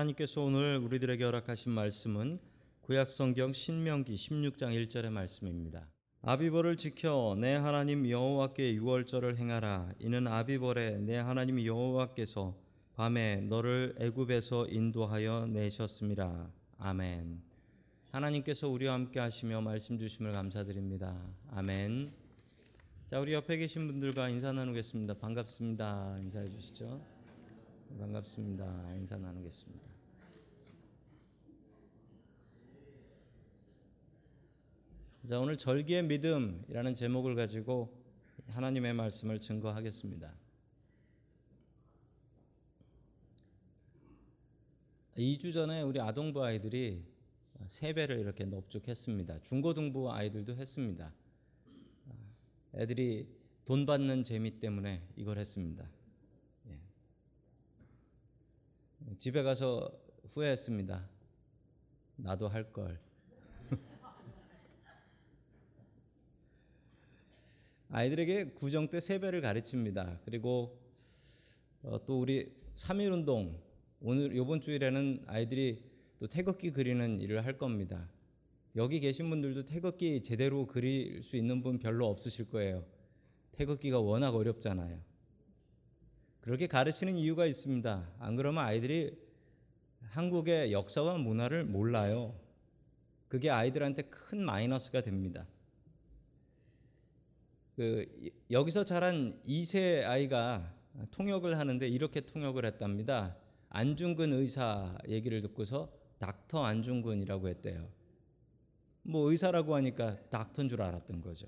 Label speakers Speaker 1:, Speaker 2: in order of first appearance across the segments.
Speaker 1: 하나님께서 오늘 우리들에게 허락하신 말씀은 구약성경 신명기 16장 1절의 말씀입니다. 아비벌을 지켜 내 하나님 여호와께 유월절을 행하라. 이는 아비벌에 내 하나님 여호와께서 밤에 너를 애굽에서 인도하여 내셨음이라. 아멘. 하나님께서 우리와 함께 하시며 말씀 주심을 감사드립니다. 아멘. 자, 우리 옆에 계신 분들과 인사 나누겠습니다. 반갑습니다. 인사해 주시죠. 반갑습니다. 인사 나누겠습니다. 자, 오늘 절기의 믿음이라는 제목을 가지고 하나님의 말씀을 증거하겠습니다. 2주 전에 우리 아동부 아이들이 세배를 이렇게 넙죽했습니다. 중고등부 아이들도 했습니다. 애들이 돈 받는 재미 때문에 이걸 했습니다. 예. 집에 가서 후회했습니다. 나도 할 걸. 아이들에게 구정 때 세배를 가르칩니다. 그리고 어, 또 우리 3일 운동 오늘 이번 주일에는 아이들이 또 태극기 그리는 일을 할 겁니다. 여기 계신 분들도 태극기 제대로 그릴 수 있는 분 별로 없으실 거예요. 태극기가 워낙 어렵잖아요. 그렇게 가르치는 이유가 있습니다. 안 그러면 아이들이 한국의 역사와 문화를 몰라요. 그게 아이들한테 큰 마이너스가 됩니다. 그 여기서 자란 2세 아이가 통역을 하는데 이렇게 통역을 했답니다. 안중근 의사 얘기를 듣고서 닥터 안중근이라고 했대요. 뭐 의사라고 하니까 닥터인 줄 알았던 거죠.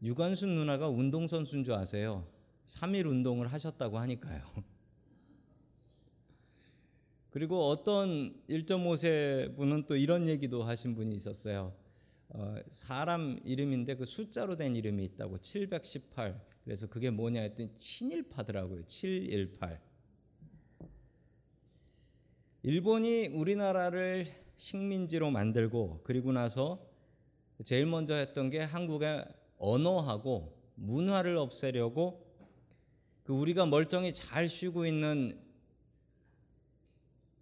Speaker 1: 유관순 누나가 운동선수인 줄 아세요? 3일 운동을 하셨다고 하니까요. 그리고 어떤 1.5세 분은 또 이런 얘기도 하신 분이 있었어요. 어, 사람 이름인데 그 숫자로 된 이름이 있다고 718. 그래서 그게 뭐냐 했더니 친일파더라고요. 718. 일본이 우리나라를 식민지로 만들고 그리고 나서 제일 먼저 했던 게 한국의 언어하고 문화를 없애려고 그 우리가 멀쩡히 잘 쉬고 있는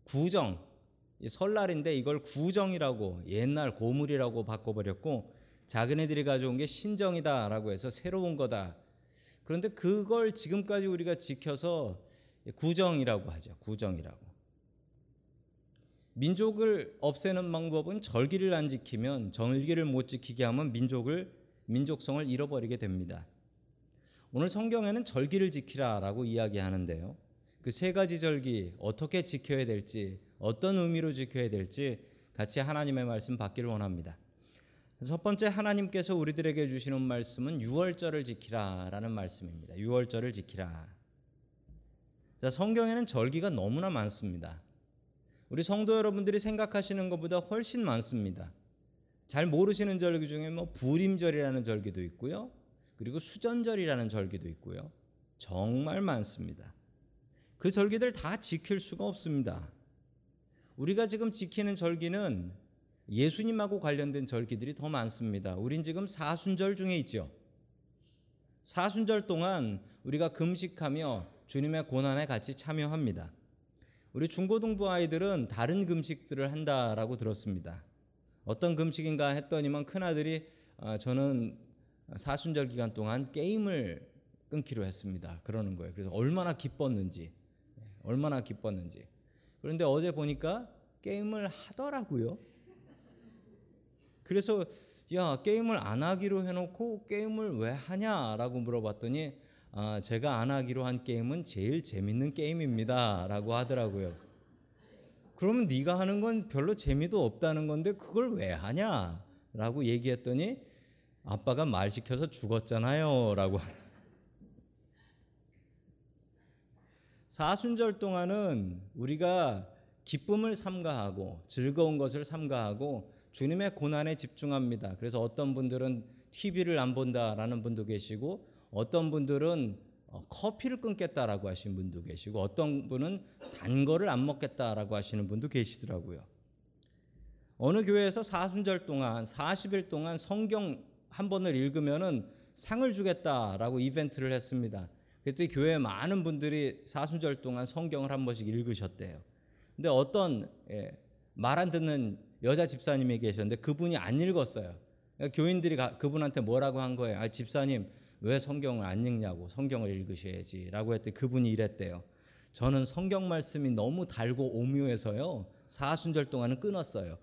Speaker 1: 구정 설날인데 이걸 구정이라고 옛날 고물이라고 바꿔버렸고 자기네들이 가져온 게 신정이다라고 해서 새로운 거다. 그런데 그걸 지금까지 우리가 지켜서 구정이라고 하죠. 구정이라고. 민족을 없애는 방법은 절기를 안 지키면 절기를 못 지키게 하면 민족을 민족성을 잃어버리게 됩니다. 오늘 성경에는 절기를 지키라라고 이야기하는데요. 그 세 가지 절기 어떻게 지켜야 될지 어떤 의미로 지켜야 될지 같이 하나님의 말씀 받기를 원합니다. 첫 번째 하나님께서 우리들에게 주시는 말씀은 유월절을 지키라라는 말씀입니다. 유월절을 지키라. 자, 성경에는 절기가 너무나 많습니다. 우리 성도 여러분들이 생각하시는 것보다 훨씬 많습니다. 잘 모르시는 절기 중에 뭐 부림절이라는 절기도 있고요. 그리고 수전절이라는 절기도 있고요. 정말 많습니다. 그 절기들 다 지킬 수가 없습니다. 우리가 지금 지키는 절기는 예수님하고 관련된 절기들이 더 많습니다. 우린 지금 사순절 중에 있죠. 사순절 동안 우리가 금식하며 주님의 고난에 같이 참여합니다. 우리 중고등부 아이들은 다른 금식들을 한다라고 들었습니다. 어떤 금식인가 했더니만 큰아들이 아, 저는 사순절 기간 동안 게임을 끊기로 했습니다. 그러는 거예요. 그래서 얼마나 기뻤는지, 얼마나 기뻤는지. 그런데 어제 보니까 게임을 하더라고요. 그래서 야 게임을 안 하기로 해놓고 게임을 왜 하냐라고 물어봤더니 아, 제가 안 하기로 한 게임은 제일 재밌는 게임입니다라고 하더라고요. 그러면 네가 하는 건 별로 재미도 없다는 건데 그걸 왜 하냐라고 얘기했더니 아빠가 말 시켜서 죽었잖아요라고. 사순절 동안은 우리가 기쁨을 삼가하고 즐거운 것을 삼가하고 주님의 고난에 집중합니다. 그래서 어떤 분들은 TV를 안 본다라는 분도 계시고 어떤 분들은 커피를 끊겠다라고 하신 분도 계시고 어떤 분은 단 거를 안 먹겠다라고 하시는 분도 계시더라고요. 어느 교회에서 사순절 동안 40일 동안 성경 한 번을 읽으면은 상을 주겠다라고 이벤트를 했습니다. 그랬더니 교회 많은 분들이 사순절 동안 성경을 한 번씩 읽으셨대요. 근데 어떤 예, 말안 듣는 여자 집사님이 계셨는데 그분이 안 읽었어요. 그러니까 교인들이 가- 그분한테 뭐라고 한 거예요? 아, 집사님 왜 성경을 안 읽냐고 성경을 읽으셔야지라고 했더니 그분이 이랬대요. 저는 성경 말씀이 너무 달고 오묘해서요. 사순절 동안은 끊었어요.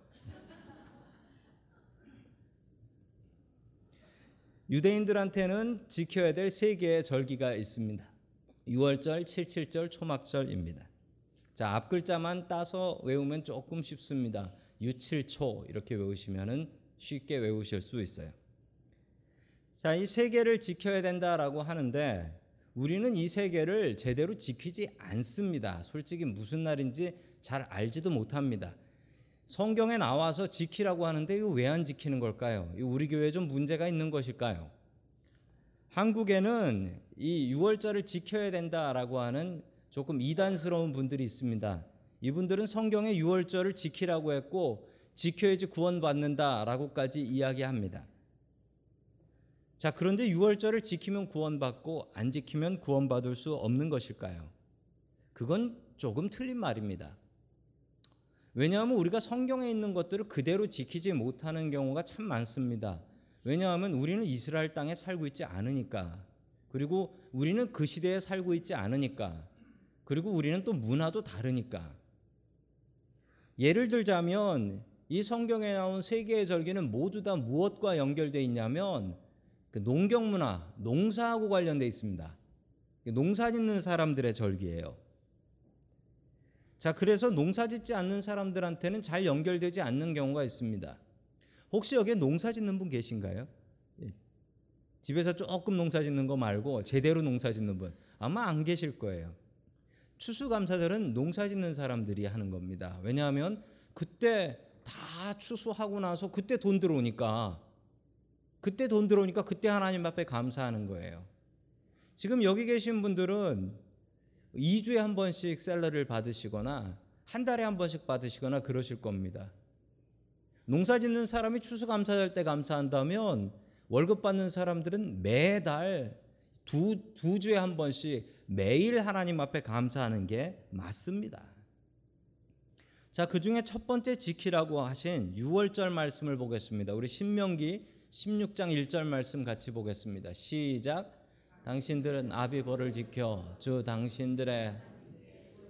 Speaker 1: 유대인들한테는 지켜야 될 세 개의 절기가 있습니다. 6월절, 77절, 초막절입니다. 자, 앞 글자만 따서 외우면 조금 쉽습니다. 유칠초 이렇게 외우시면은 쉽게 외우실 수 있어요. 자, 이 세 개를 지켜야 된다라고 하는데 우리는 이 세 개를 제대로 지키지 않습니다. 솔직히 무슨 날인지 잘 알지도 못합니다. 성경에 나와서 지키라고 하는데 이거 왜 안 지키는 걸까요? 우리 교회에 좀 문제가 있는 것일까요? 한국에는 이 6월절을 지켜야 된다라고 하는 조금 이단스러운 분들이 있습니다. 이분들은 성경에 6월절을 지키라고 했고 지켜야지 구원받는다라고까지 이야기합니다. 자, 그런데 6월절을 지키면 구원받고 안 지키면 구원받을 수 없는 것일까요? 그건 조금 틀린 말입니다. 왜냐하면 우리가 성경에 있는 것들을 그대로 지키지 못하는 경우가 참 많습니다. 왜냐하면 우리는 이스라엘 땅에 살고 있지 않으니까. 그리고 우리는 그 시대에 살고 있지 않으니까. 그리고 우리는 또 문화도 다르니까. 예를 들자면 이 성경에 나온 세 개의 절기는 모두 다 무엇과 연결되어 있냐면 그 농경 문화, 농사하고 관련되어 있습니다. 농사 짓는 사람들의 절기예요. 자, 그래서 농사 짓지 않는 사람들한테는 잘 연결되지 않는 경우가 있습니다. 혹시 여기에 농사 짓는 분 계신가요? 예. 집에서 조금 농사 짓는 거 말고 제대로 농사 짓는 분 아마 안 계실 거예요. 추수감사절은 농사 짓는 사람들이 하는 겁니다. 왜냐하면 그때 다 추수하고 나서 그때 돈 들어오니까 그때 돈 들어오니까 그때 하나님 앞에 감사하는 거예요. 지금 여기 계신 분들은 2주에 한 번씩 셀러리를 받으시거나 한 달에 한 번씩 받으시거나 그러실 겁니다. 농사 짓는 사람이 추수감사절 때 감사한다면 월급 받는 사람들은 매달 두, 두 주에 한 번씩 매일 하나님 앞에 감사하는 게 맞습니다. 자, 그 중에 첫 번째 지키라고 하신 6월절 말씀을 보겠습니다. 우리 신명기 16장 1절 말씀 같이 보겠습니다. 시작. 당신들은 아비보를 지켜 주 당신들의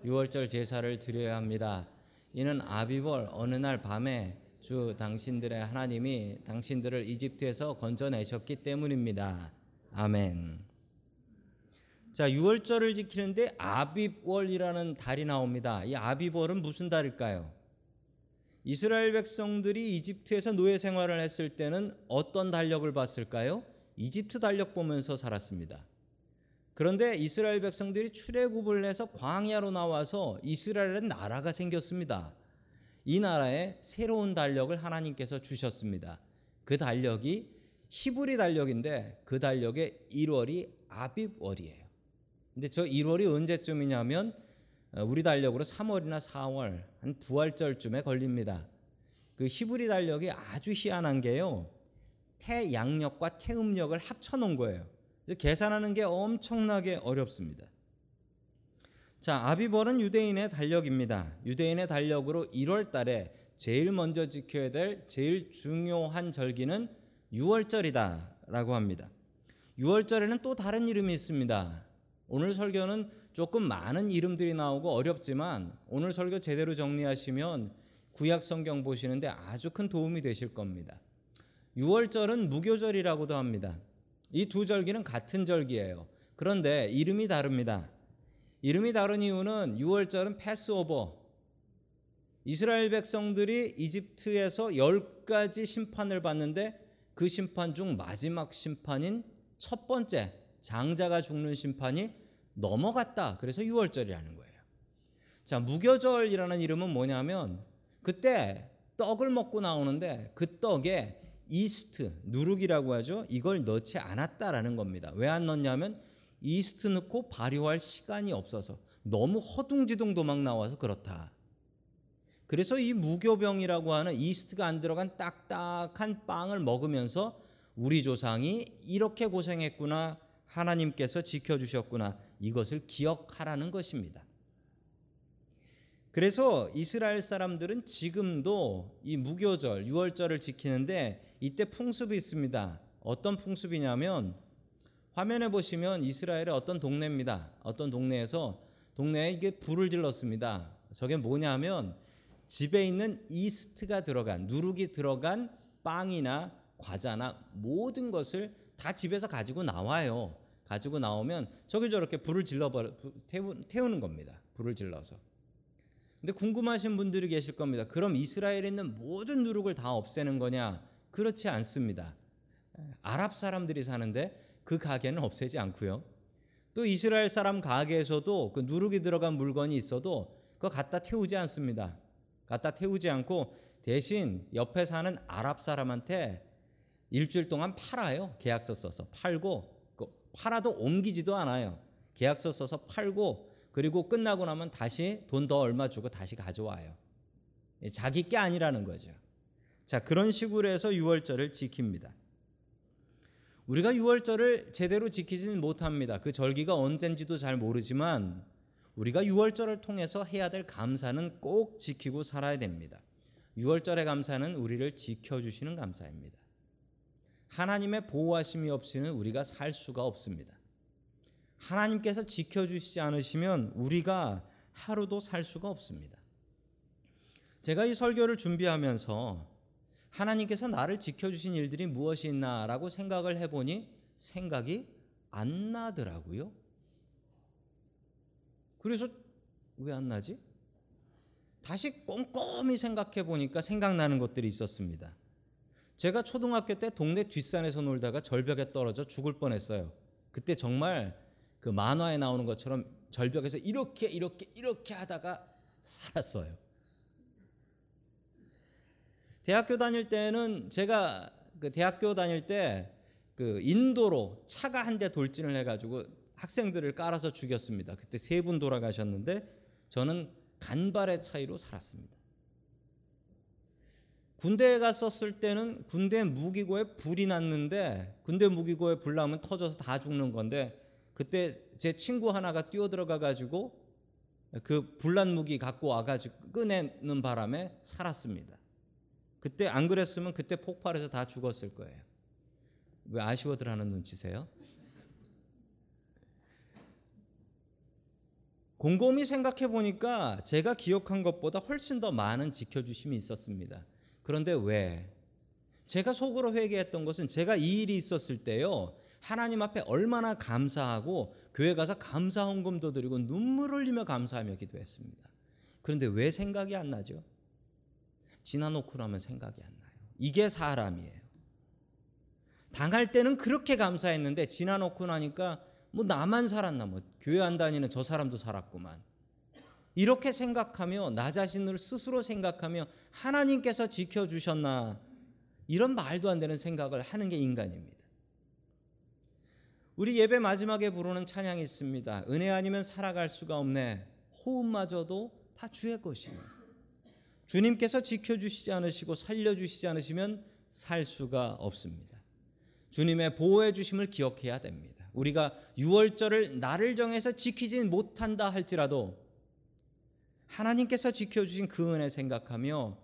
Speaker 1: 6월절 제사를 드려야 합니다. 이는 아비볼 어느 날 밤에 주 당신들의 하나님이 당신들을 이집트에서 건져내셨기 때문입니다. 아멘. 자, 6월절을 지키는데 아비월이라는 달이 나옵니다. 이 아비월은 무슨 달일까요? 이스라엘 백성들이 이집트에서 노예 생활을 했을 때는 어떤 달력을 봤을까요? 이집트 달력 보면서 살았습니다. 그런데 이스라엘 백성들이 출애굽을 해서 광야로 나와서 이스라엘의 나라가 생겼습니다. 이 나라에 새로운 달력을 하나님께서 주셨습니다. 그 달력이 히브리 달력인데 그 달력의 1월이 아빕월이에요. 근데 저 1월이 언제쯤이냐면 어, 우리 달력으로 3월이나 4월 한 부활절쯤에 걸립니다. 그 히브리 달력이 아주 희한한 게요. 태양력과 태음력을 합쳐 놓은 거예요. 계산하는 게 엄청나게 어렵습니다. 자, 아비벌은 유대인의 달력입니다. 유대인의 달력으로 1월 달에 제일 먼저 지켜야 될 제일 중요한 절기는 6월절이다라고 합니다. 6월절에는 또 다른 이름이 있습니다. 오늘 설교는 조금 많은 이름들이 나오고 어렵지만 오늘 설교 제대로 정리하시면 구약 성경 보시는데 아주 큰 도움이 되실 겁니다. 6월절은 무교절이라고도 합니다. 이 두 절기는 같은 절기예요. 그런데 이름이 다릅니다. 이름이 다른 이유는 6월절은 패스오버. 이스라엘 백성들이 이집트에서 10가지 심판을 받는데 그 심판 중 마지막 심판인 첫 번째 장자가 죽는 심판이 넘어갔다. 그래서 6월절이라는 거예요. 자, 무교절이라는 이름은 뭐냐면 그때 떡을 먹고 나오는데 그 떡에 이스트, 누룩이라고 하죠. 이걸 넣지 않았다라는 겁니다. 왜 안 넣냐면 이스트 넣고 발효할 시간이 없어서 너무 허둥지둥 도망 나와서 그렇다. 그래서 이 무교병이라고 하는 이스트가 안 들어간 딱딱한 빵을 먹으면서 우리 조상이 이렇게 고생했구나. 하나님께서 지켜주셨구나. 이것을 기억하라는 것입니다. 그래서 이스라엘 사람들은 지금도 이 무교절, 유월절을 지키는데 이때 풍습이 있습니다. 어떤 풍습이냐면 화면에 보시면 이스라엘의 어떤 동네입니다. 어떤 동네에서 동네에 이게 불을 질렀습니다. 저게 뭐냐면 집에 있는 이스트가 들어간 누룩이 들어간 빵이나 과자나 모든 것을 다 집에서 가지고 나와요. 가지고 나오면 저기 저렇게 불을 질러 버려 태우는 겁니다. 불을 질러서. 근데 궁금하신 분들이 계실 겁니다. 그럼 이스라엘에 있는 모든 누룩을 다 없애는 거냐? 그렇지 않습니다. 아랍 사람들이 사는데 그 가게는 없애지 않고요. 또 이스라엘 사람 가게에서도 그 누룩이 들어간 물건이 있어도 그거 갖다 태우지 않습니다. 갖다 태우지 않고 대신 옆에 사는 아랍 사람한테 일주일 동안 팔아요. 계약서 써서 팔고 그 팔아도 옮기지도 않아요. 계약서 써서 팔고 그리고 끝나고 나면 다시 돈 더 얼마 주고 다시 가져와요. 자기 게 아니라는 거죠. 자, 그런 식으로 해서 6월절을 지킵니다. 우리가 6월절을 제대로 지키지는 못합니다. 그 절기가 언젠지도 잘 모르지만 우리가 6월절을 통해서 해야 될 감사는 꼭 지키고 살아야 됩니다. 6월절의 감사는 우리를 지켜 주시는 감사입니다. 하나님의 보호하심이 없이는 우리가 살 수가 없습니다. 하나님께서 지켜 주시지 않으시면 우리가 하루도 살 수가 없습니다. 제가 이 설교를 준비하면서 하나님께서 나를 지켜주신 일들이 무엇이 있나라고 생각을 해보니 생각이 안 나더라고요. 그래서 왜 안 나지? 다시 꼼꼼히 생각해 보니까 생각나는 것들이 있었습니다. 제가 초등학교 때 동네 뒷산에서 놀다가 절벽에 떨어져 죽을 뻔했어요. 그때 정말 그 만화에 나오는 것처럼 절벽에서 이렇게 이렇게 이렇게 하다가 살았어요. 대학교 다닐 때는 제가 그 대학교 다닐 때 그 인도로 차가 한 대 돌진을 해가지고 학생들을 깔아서 죽였습니다. 그때 세 분 돌아가셨는데 저는 간발의 차이로 살았습니다. 군대에 갔었을 때는 군대 무기고에 불이 났는데 군대 무기고에 불 나면 터져서 다 죽는 건데 그때 제 친구 하나가 뛰어 들어가 가지고 그 불난 무기 갖고 와 가지고 꺼내는 바람에 살았습니다. 그때 안 그랬으면 그때 폭발해서 다 죽었을 거예요. 왜 아쉬워들 하는 눈치세요? 곰곰이 생각해 보니까 제가 기억한 것보다 훨씬 더 많은 지켜주심이 있었습니다. 그런데 왜? 제가 속으로 회개했던 것은 제가 이 일이 있었을 때요. 하나님 앞에 얼마나 감사하고 교회 가서 감사 헌금도 드리고 눈물 흘리며 감사하며 기도했습니다. 그런데 왜 생각이 안 나죠? 지나놓고 나면 생각이 안 나요. 이게 사람이에요. 당할 때는 그렇게 감사했는데 지나놓고 나니까 뭐 나만 살았나 뭐 교회 안 다니는 저 사람도 살았구만. 이렇게 생각하며 나 자신을 스스로 생각하며 하나님께서 지켜 주셨나 이런 말도 안 되는 생각을 하는 게 인간입니다. 우리 예배 마지막에 부르는 찬양이 있습니다. 은혜 아니면 살아갈 수가 없네. 호흡마저도 다 주의 것이니. 주님께서 지켜주시지 않으시고 살려주시지 않으시면 살 수가 없습니다. 주님의 보호해 주심을 기억해야 됩니다. 우리가 6월절을 나를 정해서 지키진 못한다 할지라도 하나님께서 지켜주신 그 은혜 생각하며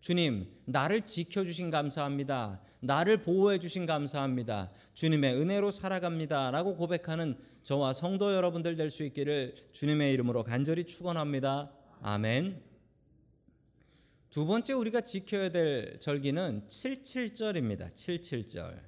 Speaker 1: 주님, 나를 지켜주신 감사합니다. 나를 보호해주신 감사합니다. 주님의 은혜로 살아갑니다. 라고 고백하는 저와 성도 여러분들 될 수 있기를 주님의 이름으로 간절히 축원합니다. 아멘. 두 번째 우리가 지켜야 될 절기는 77절입니다. 77절.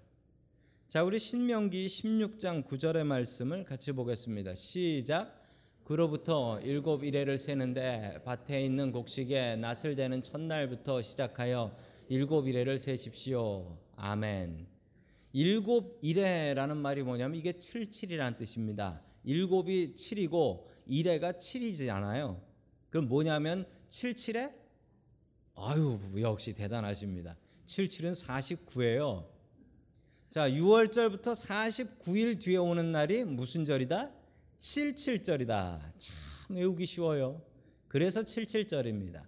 Speaker 1: 자, 우리 신명기 16장 9절의 말씀을 같이 보겠습니다. 시작. 그로부터 일곱 이래를 세는데 밭에 있는 곡식에 낫을 대는 첫날부터 시작하여 일곱 이래를 세십시오. 아멘. 일곱 이래라는 말이 뭐냐면 이게 77이라는 뜻입니다. 일곱이 7이고 이래가 7이잖아요. 그럼 뭐냐면 77에 아유 역시 대단하십니다. 77은 49예요. 자, 6월절부터 49일 뒤에 오는 날이 무슨 절이다? 77절이다. 참 외우기 쉬워요. 그래서 77절입니다.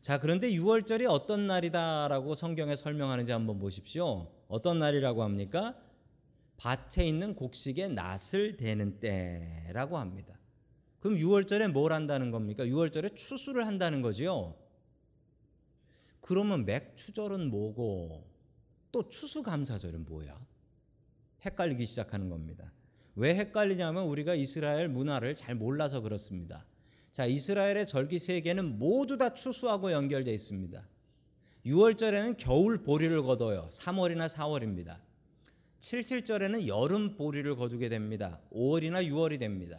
Speaker 1: 자, 그런데 6월절이 어떤 날이다라고 성경에 설명하는지 한번 보십시오. 어떤 날이라고 합니까? 밭에 있는 곡식에 낫을 대는 때라고 합니다. 그럼 6월절에 뭘 한다는 겁니까? 6월절에 추수를 한다는 거지요. 그러면 맥추절은 뭐고 또 추수감사절은 뭐야? 헷갈리기 시작하는 겁니다. 왜 헷갈리냐면 우리가 이스라엘 문화를 잘 몰라서 그렇습니다. 자, 이스라엘의 절기 세 개는 모두 다 추수하고 연결되어 있습니다. 6월절에는 겨울 보리를 거둬요. 3월이나 4월입니다. 77절에는 여름 보리를 거두게 됩니다. 5월이나 6월이 됩니다.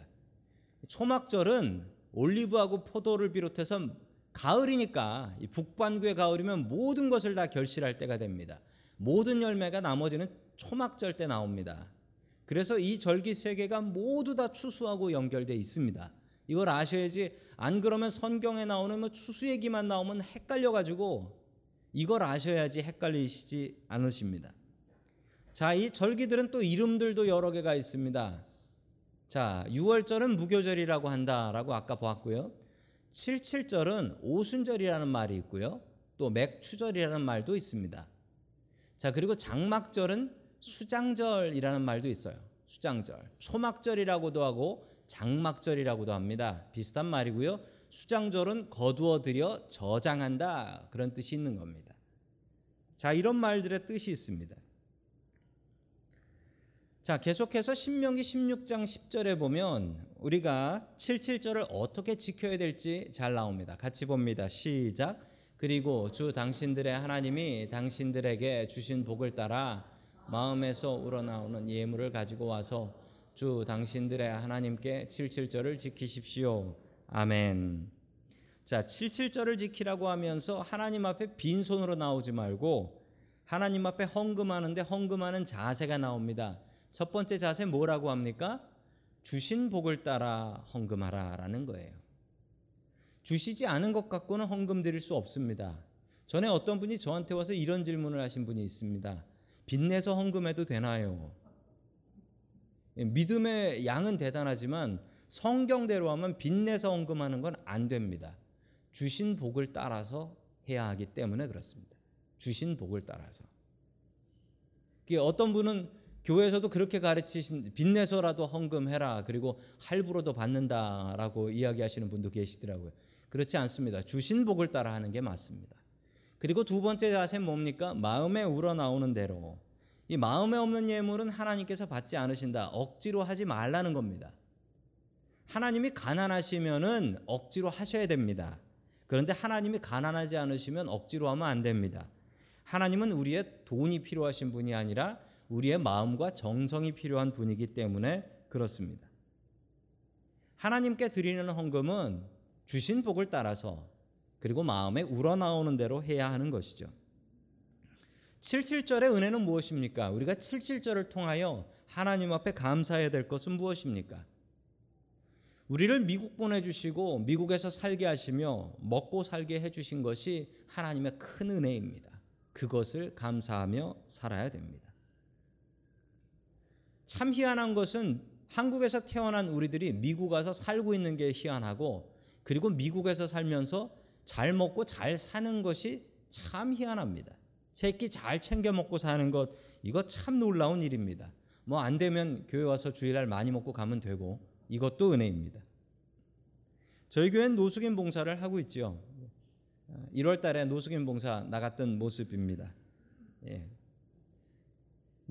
Speaker 1: 초막절은 올리브하고 포도를 비롯해서 가을이니까 북반구의 가을이면 모든 것을 다 결실할 때가 됩니다. 모든 열매가 나머지는 초막절 때 나옵니다. 그래서 이 절기 세 개가 모두 다 추수하고 연결돼 있습니다. 이걸 아셔야지 안 그러면 성경에 나오는 뭐 추수 얘기만 나오면 헷갈려 가지고 이걸 아셔야지 헷갈리시지 않으십니다. 자, 이 절기들은 또 이름들도 여러 개가 있습니다. 자, 6월절은 무교절이라고 한다라고 아까 보았고요. 77절은 오순절이라는 말이 있고요. 또 맥추절이라는 말도 있습니다. 자, 그리고 장막절은 수장절이라는 말도 있어요. 수장절. 초막절이라고도 하고 장막절이라고도 합니다. 비슷한 말이고요. 수장절은 거두어 들여 저장한다 그런 뜻이 있는 겁니다. 자, 이런 말들의 뜻이 있습니다. 자, 계속해서 신명기 16장 10절에 보면 우리가 77절을 어떻게 지켜야 될지 잘 나옵니다. 같이 봅니다. 시작. 그리고 주 당신들의 하나님이 당신들에게 주신 복을 따라 마음에서 우러나오는 예물을 가지고 와서 주 당신들의 하나님께 77절을 지키십시오. 아멘. 자, 77절을 지키라고 하면서 하나님 앞에 빈손으로 나오지 말고 하나님 앞에 헌금하는데 헌금하는 자세가 나옵니다. 첫 번째 자세 뭐라고 합니까? 주신 복을 따라 헌금하라라는 거예요. 주시지 않은 것 갖고는 헌금 드릴 수 없습니다. 전에 어떤 분이 저한테 와서 이런 질문을 하신 분이 있습니다. 빚내서 헌금해도 되나요? 예, 믿음의 양은 대단하지만 성경대로 하면 빚내서 헌금하는 건 안 됩니다. 주신 복을 따라서 해야 하기 때문에 그렇습니다. 주신 복을 따라서. 어떤 분은 교회에서도 그렇게 가르치신 빚내서라도 헌금해라 그리고 할부로도 받는다라고 이야기하시는 분도 계시더라고요. 그렇지 않습니다. 주신 복을 따라 하는 게 맞습니다. 그리고 두 번째 자세는 뭡니까? 마음에 우러나오는 대로 이 마음에 없는 예물은 하나님께서 받지 않으신다. 억지로 하지 말라는 겁니다. 하나님이 가난하시면은 억지로 하셔야 됩니다. 그런데 하나님이 가난하지 않으시면 억지로 하면 안 됩니다. 하나님은 우리의 돈이 필요하신 분이 아니라 우리의 마음과 정성이 필요한 분이기 때문에 그렇습니다. 하나님께 드리는 헌금은 주신 복을 따라서 그리고 마음에 우러나오는 대로 해야 하는 것이죠. 77절의 은혜는 무엇입니까? 우리가 77절을 통하여 하나님 앞에 감사해야 될 것은 무엇입니까? 우리를 미국 보내주시고 미국에서 살게 하시며 먹고 살게 해주신 것이 하나님의 큰 은혜입니다. 그것을 감사하며 살아야 됩니다. 참 희한한 것은 한국에서 태어난 우리들이 미국 와서 살고 있는 게 희한하고 그리고 미국에서 살면서 잘 먹고 잘 사는 것이 참 희한합니다. 새끼 잘 챙겨 먹고 사는 것 이거 참 놀라운 일입니다. 뭐 안 되면 교회 와서 주일날 많이 먹고 가면 되고 이것도 은혜입니다. 저희 교회는 노숙인 봉사를 하고 있죠. 1월 달에 노숙인 봉사 나갔던 모습입니다. 예.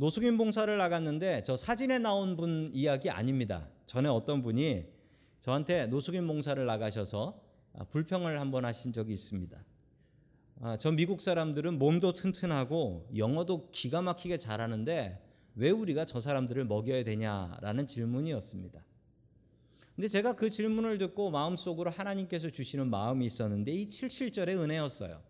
Speaker 1: 노숙인 봉사를 나갔는데 저 사진에 나온 분 이야기 아닙니다. 전에 어떤 분이 저한테 노숙인 봉사를 나가셔서 아, 불평을 한번 하신 적이 있습니다. 아, 저 미국 사람들은 몸도 튼튼하고 영어도 기가 막히게 잘하는데 왜 우리가 저 사람들을 먹여야 되냐라는 질문이었습니다. 근데 제가 그 질문을 듣고 마음속으로 하나님께서 주시는 마음이 있었는데 이 77절의 은혜였어요.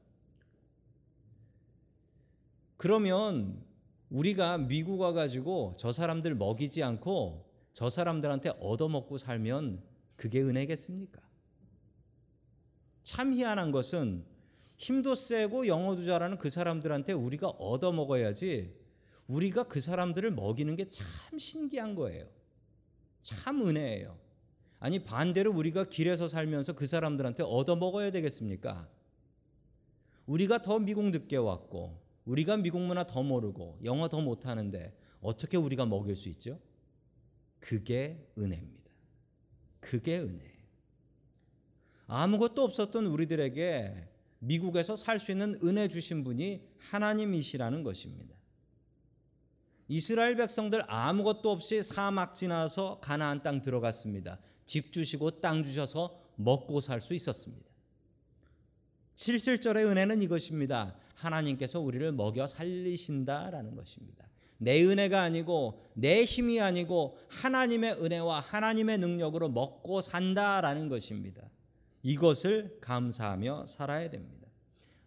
Speaker 1: 그러면 우리가 미국 와가지고 저 사람들 먹이지 않고 저 사람들한테 얻어먹고 살면 그게 은혜겠습니까? 참 희한한 것은 힘도 세고 영어도 잘하는 그 사람들한테 우리가 얻어먹어야지 우리가 그 사람들을 먹이는 게 참 신기한 거예요. 참 은혜예요. 아니 반대로 우리가 길에서 살면서 그 사람들한테 얻어먹어야 되겠습니까? 우리가 더 미국 늦게 왔고 우리가 미국 문화 더 모르고 영어 더 못하는데 어떻게 우리가 먹일 수 있죠? 그게 은혜입니다. 그게 은혜예요. 아무것도 없었던 우리들에게 미국에서 살 수 있는 은혜 주신 분이 하나님이시라는 것입니다. 이스라엘 백성들 아무것도 없이 사막 지나서 가나안 땅 들어갔습니다. 집 주시고 땅 주셔서 먹고 살 수 있었습니다. 7절의 은혜는 이것입니다. 하나님께서 우리를 먹여 살리신다라는 것입니다. 내 은혜가 아니고 내 힘이 아니고 하나님의 은혜와 하나님의 능력으로 먹고 산다라는 것입니다. 이것을 감사하며 살아야 됩니다.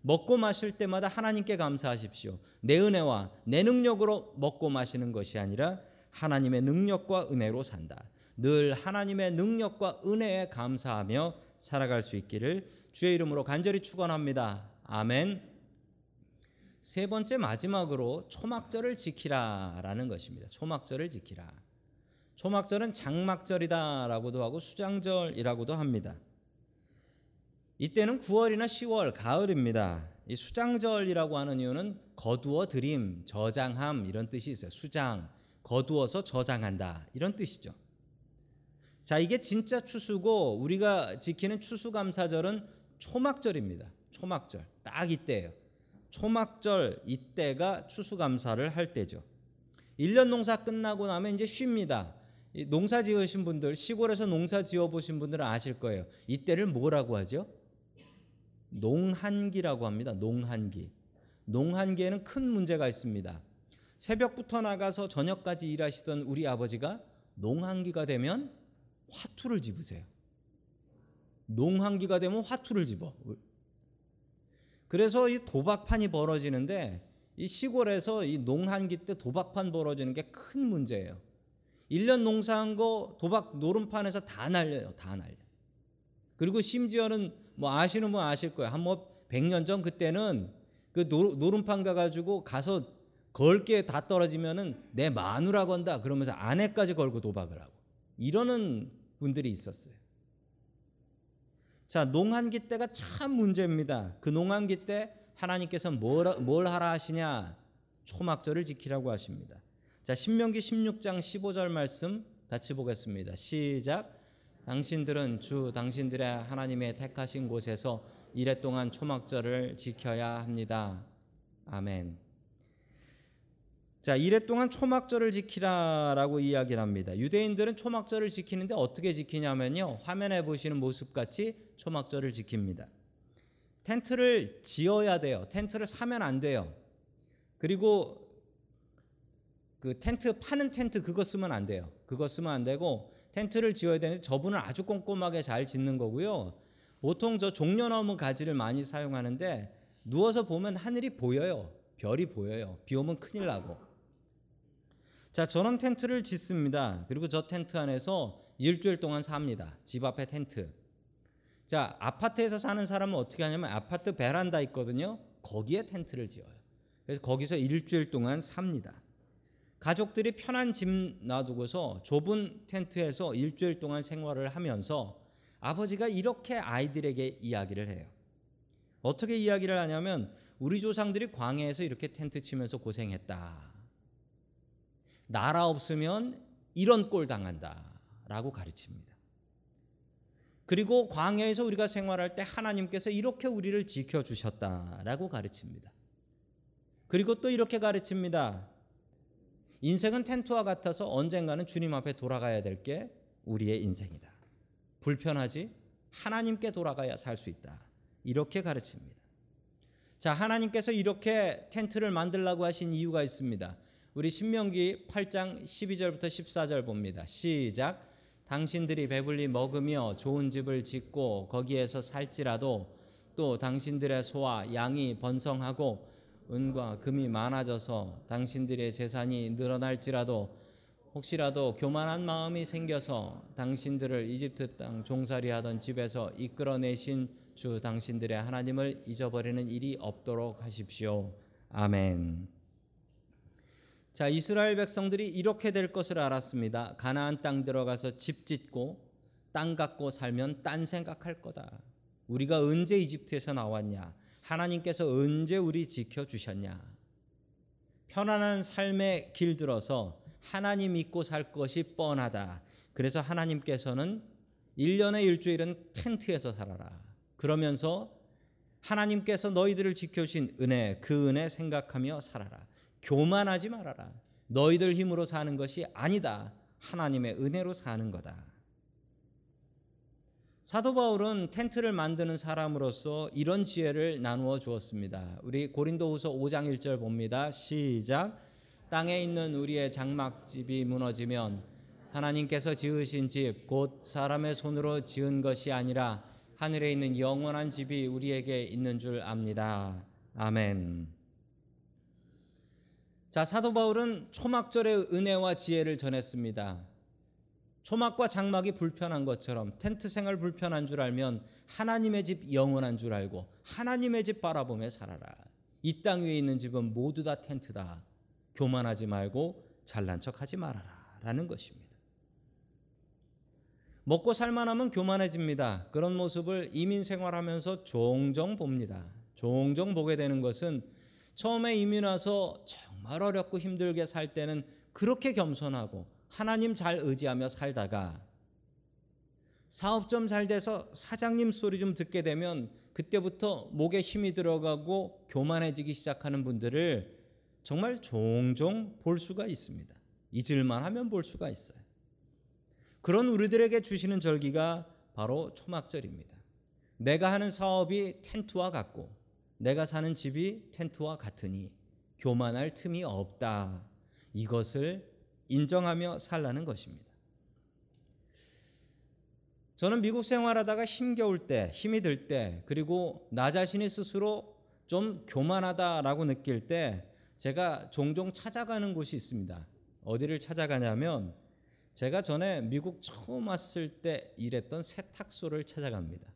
Speaker 1: 먹고 마실 때마다 하나님께 감사하십시오. 내 은혜와 내 능력으로 먹고 마시는 것이 아니라 하나님의 능력과 은혜로 산다. 늘 하나님의 능력과 은혜에 감사하며 살아갈 수 있기를 주의 이름으로 간절히 축원합니다. 아멘. 세 번째 마지막으로 초막절을 지키라라는 것입니다. 초막절을 지키라. 초막절은 장막절이다라고도 하고 수장절이라고도 합니다. 이때는 9월이나 10월 가을입니다. 이 수장절이라고 하는 이유는 거두어 드림, 저장함 이런 뜻이 있어요. 수장, 거두어서 저장한다 이런 뜻이죠. 자, 이게 진짜 추수고 우리가 지키는 추수감사절은 초막절입니다. 초막절. 딱 이때예요. 초막절 이때가 추수감사를 할 때죠. 1년 농사 끝나고 나면 이제 쉽니다. 농사 지으신 분들, 시골에서 농사 지어 보신 분들은 아실 거예요. 이때를 뭐라고 하죠? 농한기라고 합니다. 농한기. 농한기에는 큰 문제가 있습니다. 새벽부터 나가서 저녁까지 일하시던 우리 아버지가 농한기가 되면 화투를 집으세요. 농한기가 되면 화투를 집어. 그래서 이 도박판이 벌어지는데 이 시골에서 이 농한기 때 도박판 벌어지는 게 큰 문제예요. 1년 농사한 거 도박 노름판에서 다 날려요. 다 날려. 그리고 심지어는 뭐 아시는 분 아실 거예요. 한뭐 100년 전 그때는 그 노름판 가가지고 가서 걸 게 다 떨어지면은 내 마누라 건다 그러면서 아내까지 걸고 도박을 하고 이러는 분들이 있었어요. 자, 농한기 때가 참 문제입니다. 그 농한기 때 하나님께서 뭘, 뭘 하라 하시냐? 초막절을 지키라고 하십니다. 자, 신명기 16장 15절 말씀 같이 보겠습니다. 시작. 당신들은 주 당신들의 하나님의 택하신 곳에서 이래 동안 초막절을 지켜야 합니다. 아멘. 자, 이래 동안 초막절을 지키라라고 이야기를 합니다. 유대인들은 초막절을 지키는데 어떻게 지키냐면요. 화면에 보시는 모습 같이 초막절을 지킵니다. 텐트를 지어야 돼요. 텐트를 사면 안 돼요. 그리고 그 텐트 파는 텐트 그거 쓰면 안 돼요. 그거 쓰면 안 되고 텐트를 지어야 되는데 저분은 아주 꼼꼼하게 잘 짓는 거고요. 보통 저 종려나무 가지를 많이 사용하는데 누워서 보면 하늘이 보여요. 별이 보여요. 비 오면 큰일 나고. 자, 저런 텐트를 짓습니다. 그리고 저 텐트 안에서 일주일 동안 삽니다. 집 앞에 텐트. 자, 아파트에서 사는 사람은 어떻게 하냐면 아파트 베란다 있거든요. 거기에 텐트를 지어요. 그래서 거기서 일주일 동안 삽니다. 가족들이 편한 집 놔두고서 좁은 텐트에서 일주일 동안 생활을 하면서 아버지가 이렇게 아이들에게 이야기를 해요. 어떻게 이야기를 하냐면 우리 조상들이 광야에서 이렇게 텐트 치면서 고생했다. 나라 없으면 이런 꼴 당한다라고 가르칩니다. 그리고 광야에서 우리가 생활할 때 하나님께서 이렇게 우리를 지켜 주셨다라고 가르칩니다. 그리고 또 이렇게 가르칩니다. 인생은 텐트와 같아서 언젠가는 주님 앞에 돌아가야 될 게 우리의 인생이다. 불편하지? 하나님께 돌아가야 살 수 있다. 이렇게 가르칩니다. 자, 하나님께서 이렇게 텐트를 만들라고 하신 이유가 있습니다. 우리 신명기 8장 12절부터 14절 봅니다. 시작. 당신들이 배불리 먹으며 좋은 집을 짓고 거기에서 살지라도 또 당신들의 소와 양이 번성하고 은과 금이 많아져서 당신들의 재산이 늘어날지라도 혹시라도 교만한 마음이 생겨서 당신들을 이집트 땅 종살이 하던 집에서 이끌어내신 주 당신들의 하나님을 잊어버리는 일이 없도록 하십시오. 아멘. 자, 이스라엘 백성들이 이렇게 될 것을 알았습니다. 가나안 땅 들어가서 집 짓고 땅 갖고 살면 딴 생각할 거다. 우리가 언제 이집트에서 나왔냐? 하나님께서 언제 우리 지켜 주셨냐? 편안한 삶의 길 들어서 하나님 믿고 살 것이 뻔하다. 그래서 하나님께서는 1년의 일주일은 텐트에서 살아라. 그러면서 하나님께서 너희들을 지켜주신 은혜, 그 은혜 생각하며 살아라. 교만하지 말아라. 너희들 힘으로 사는 것이 아니다. 하나님의 은혜로 사는 거다. 사도 바울은 텐트를 만드는 사람으로서 이런 지혜를 나누어 주었습니다. 우리 고린도후서 5장 1절 봅니다. 시작. 땅에 있는 우리의 장막집이 무너지면 하나님께서 지으신 집 곧 사람의 손으로 지은 것이 아니라 하늘에 있는 영원한 집이 우리에게 있는 줄 압니다. 아멘. 자, 사도 바울은 초막절의 은혜와 지혜를 전했습니다. 초막과 장막이 불편한 것처럼 텐트 생활 불편한 줄 알면 하나님의 집 영원한 줄 알고 하나님의 집 바라보며 살아라. 이 땅 위에 있는 집은 모두 다 텐트다. 교만하지 말고 잘난 척하지 말아라. 라는 것입니다. 먹고 살만하면 교만해집니다. 그런 모습을 이민 생활하면서 종종 봅니다. 종종 보게 되는 것은 처음에 이민 와서 정말 어렵고 힘들게 살 때는 그렇게 겸손하고 하나님 잘 의지하며 살다가 사업 좀 잘 돼서 사장님 소리 좀 듣게 되면 그때부터 목에 힘이 들어가고 교만해지기 시작하는 분들을 정말 종종 볼 수가 있습니다. 잊을만 하면 볼 수가 있어요. 그런 우리들에게 주시는 절기가 바로 초막절입니다. 내가 하는 사업이 텐트와 같고 내가 사는 집이 텐트와 같으니 교만할 틈이 없다. 이것을 인정하며 살라는 것입니다. 저는 미국 생활하다가 힘겨울 때, 힘이 들 때, 그리고 나 자신이 스스로 좀 교만하다라고 느낄 때 제가 종종 찾아가는 곳이 있습니다. 어디를 찾아가냐면 제가 전에 미국 처음 왔을 때 일했던 세탁소를 찾아갑니다.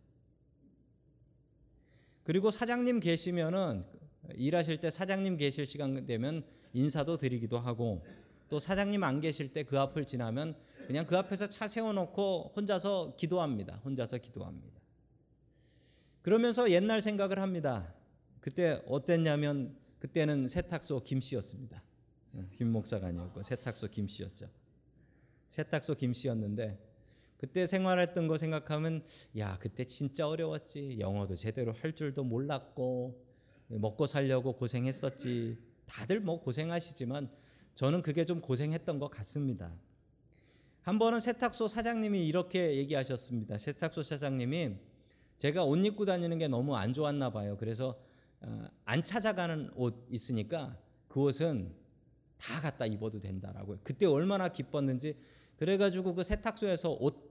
Speaker 1: 그리고 사장님 계시면은 일하실 때 사장님 계실 시간 되면 인사도 드리기도 하고 또 사장님 안 계실 때 그 앞을 지나면 그냥 그 앞에서 차 세워놓고 혼자서 기도합니다. 혼자서 기도합니다. 그러면서 옛날 생각을 합니다. 그때 어땠냐면 그때는 세탁소 김씨였습니다. 김 목사가 아니었고 세탁소 김씨였죠. 세탁소 김씨였는데 그때 생활했던 거 생각하면 야 그때 진짜 어려웠지 영어도 제대로 할 줄도 몰랐고 먹고 살려고 고생했었지 다들 뭐 고생하시지만 저는 그게 좀 고생했던 것 같습니다. 한 번은 세탁소 사장님이 이렇게 얘기하셨습니다. 세탁소 사장님이 제가 옷 입고 다니는 게 너무 안 좋았나 봐요. 그래서 어, 안 찾아가는 옷 있으니까 그 옷은 다 갖다 입어도 된다라고. 그때 얼마나 기뻤는지 그래가지고 그 세탁소에서 옷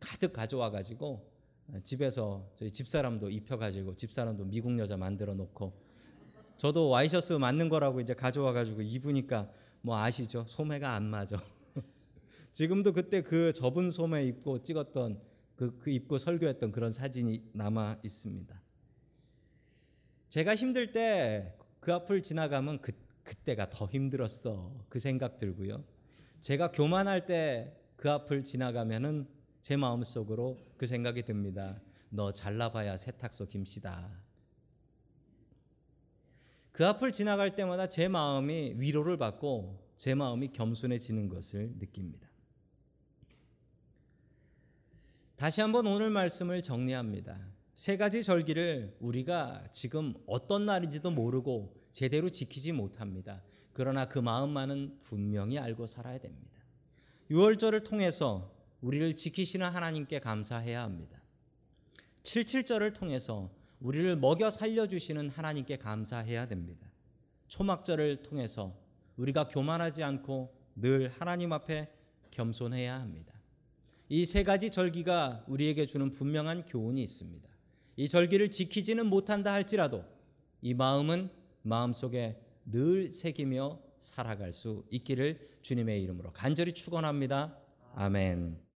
Speaker 1: 가득 가져와 가지고 어, 집에서 저희 집사람도 입혀가지고 집사람도 미국 여자 만들어 놓고 저도 와이셔츠 맞는 거라고 이제 가져와 가지고 입으니까 뭐 아시죠? 소매가 안 맞아. 지금도 그때 그 접은 소매 입고 찍었던 그, 그 입고 설교했던 그런 사진이 남아 있습니다. 제가 힘들 때 그 앞을 지나가면 그, 그때가 더 힘들었어. 그 생각 들고요. 제가 교만할 때 그 앞을 지나가면은 제 마음속으로 그 생각이 듭니다. 너 잘나봐야 세탁소 김씨다. 그 앞을 지나갈 때마다 제 마음이 위로를 받고 제 마음이 겸손해지는 것을 느낍니다. 다시 한번 오늘 말씀을 정리합니다. 세 가지 절기를 우리가 지금 어떤 날인지도 모르고 제대로 지키지 못합니다. 그러나 그 마음만은 분명히 알고 살아야 됩니다. 6월절을 통해서 우리를 지키시는 하나님께 감사해야 합니다. 77절을 통해서 우리를 먹여 살려주시는 하나님께 감사해야 됩니다. 초막절을 통해서 우리가 교만하지 않고 늘 하나님 앞에 겸손해야 합니다. 이 세 가지 절기가 우리에게 주는 분명한 교훈이 있습니다. 이 절기를 지키지는 못한다 할지라도 이 마음은 마음속에 늘 새기며 살아갈 수 있기를 주님의 이름으로 간절히 축원합니다. 아멘.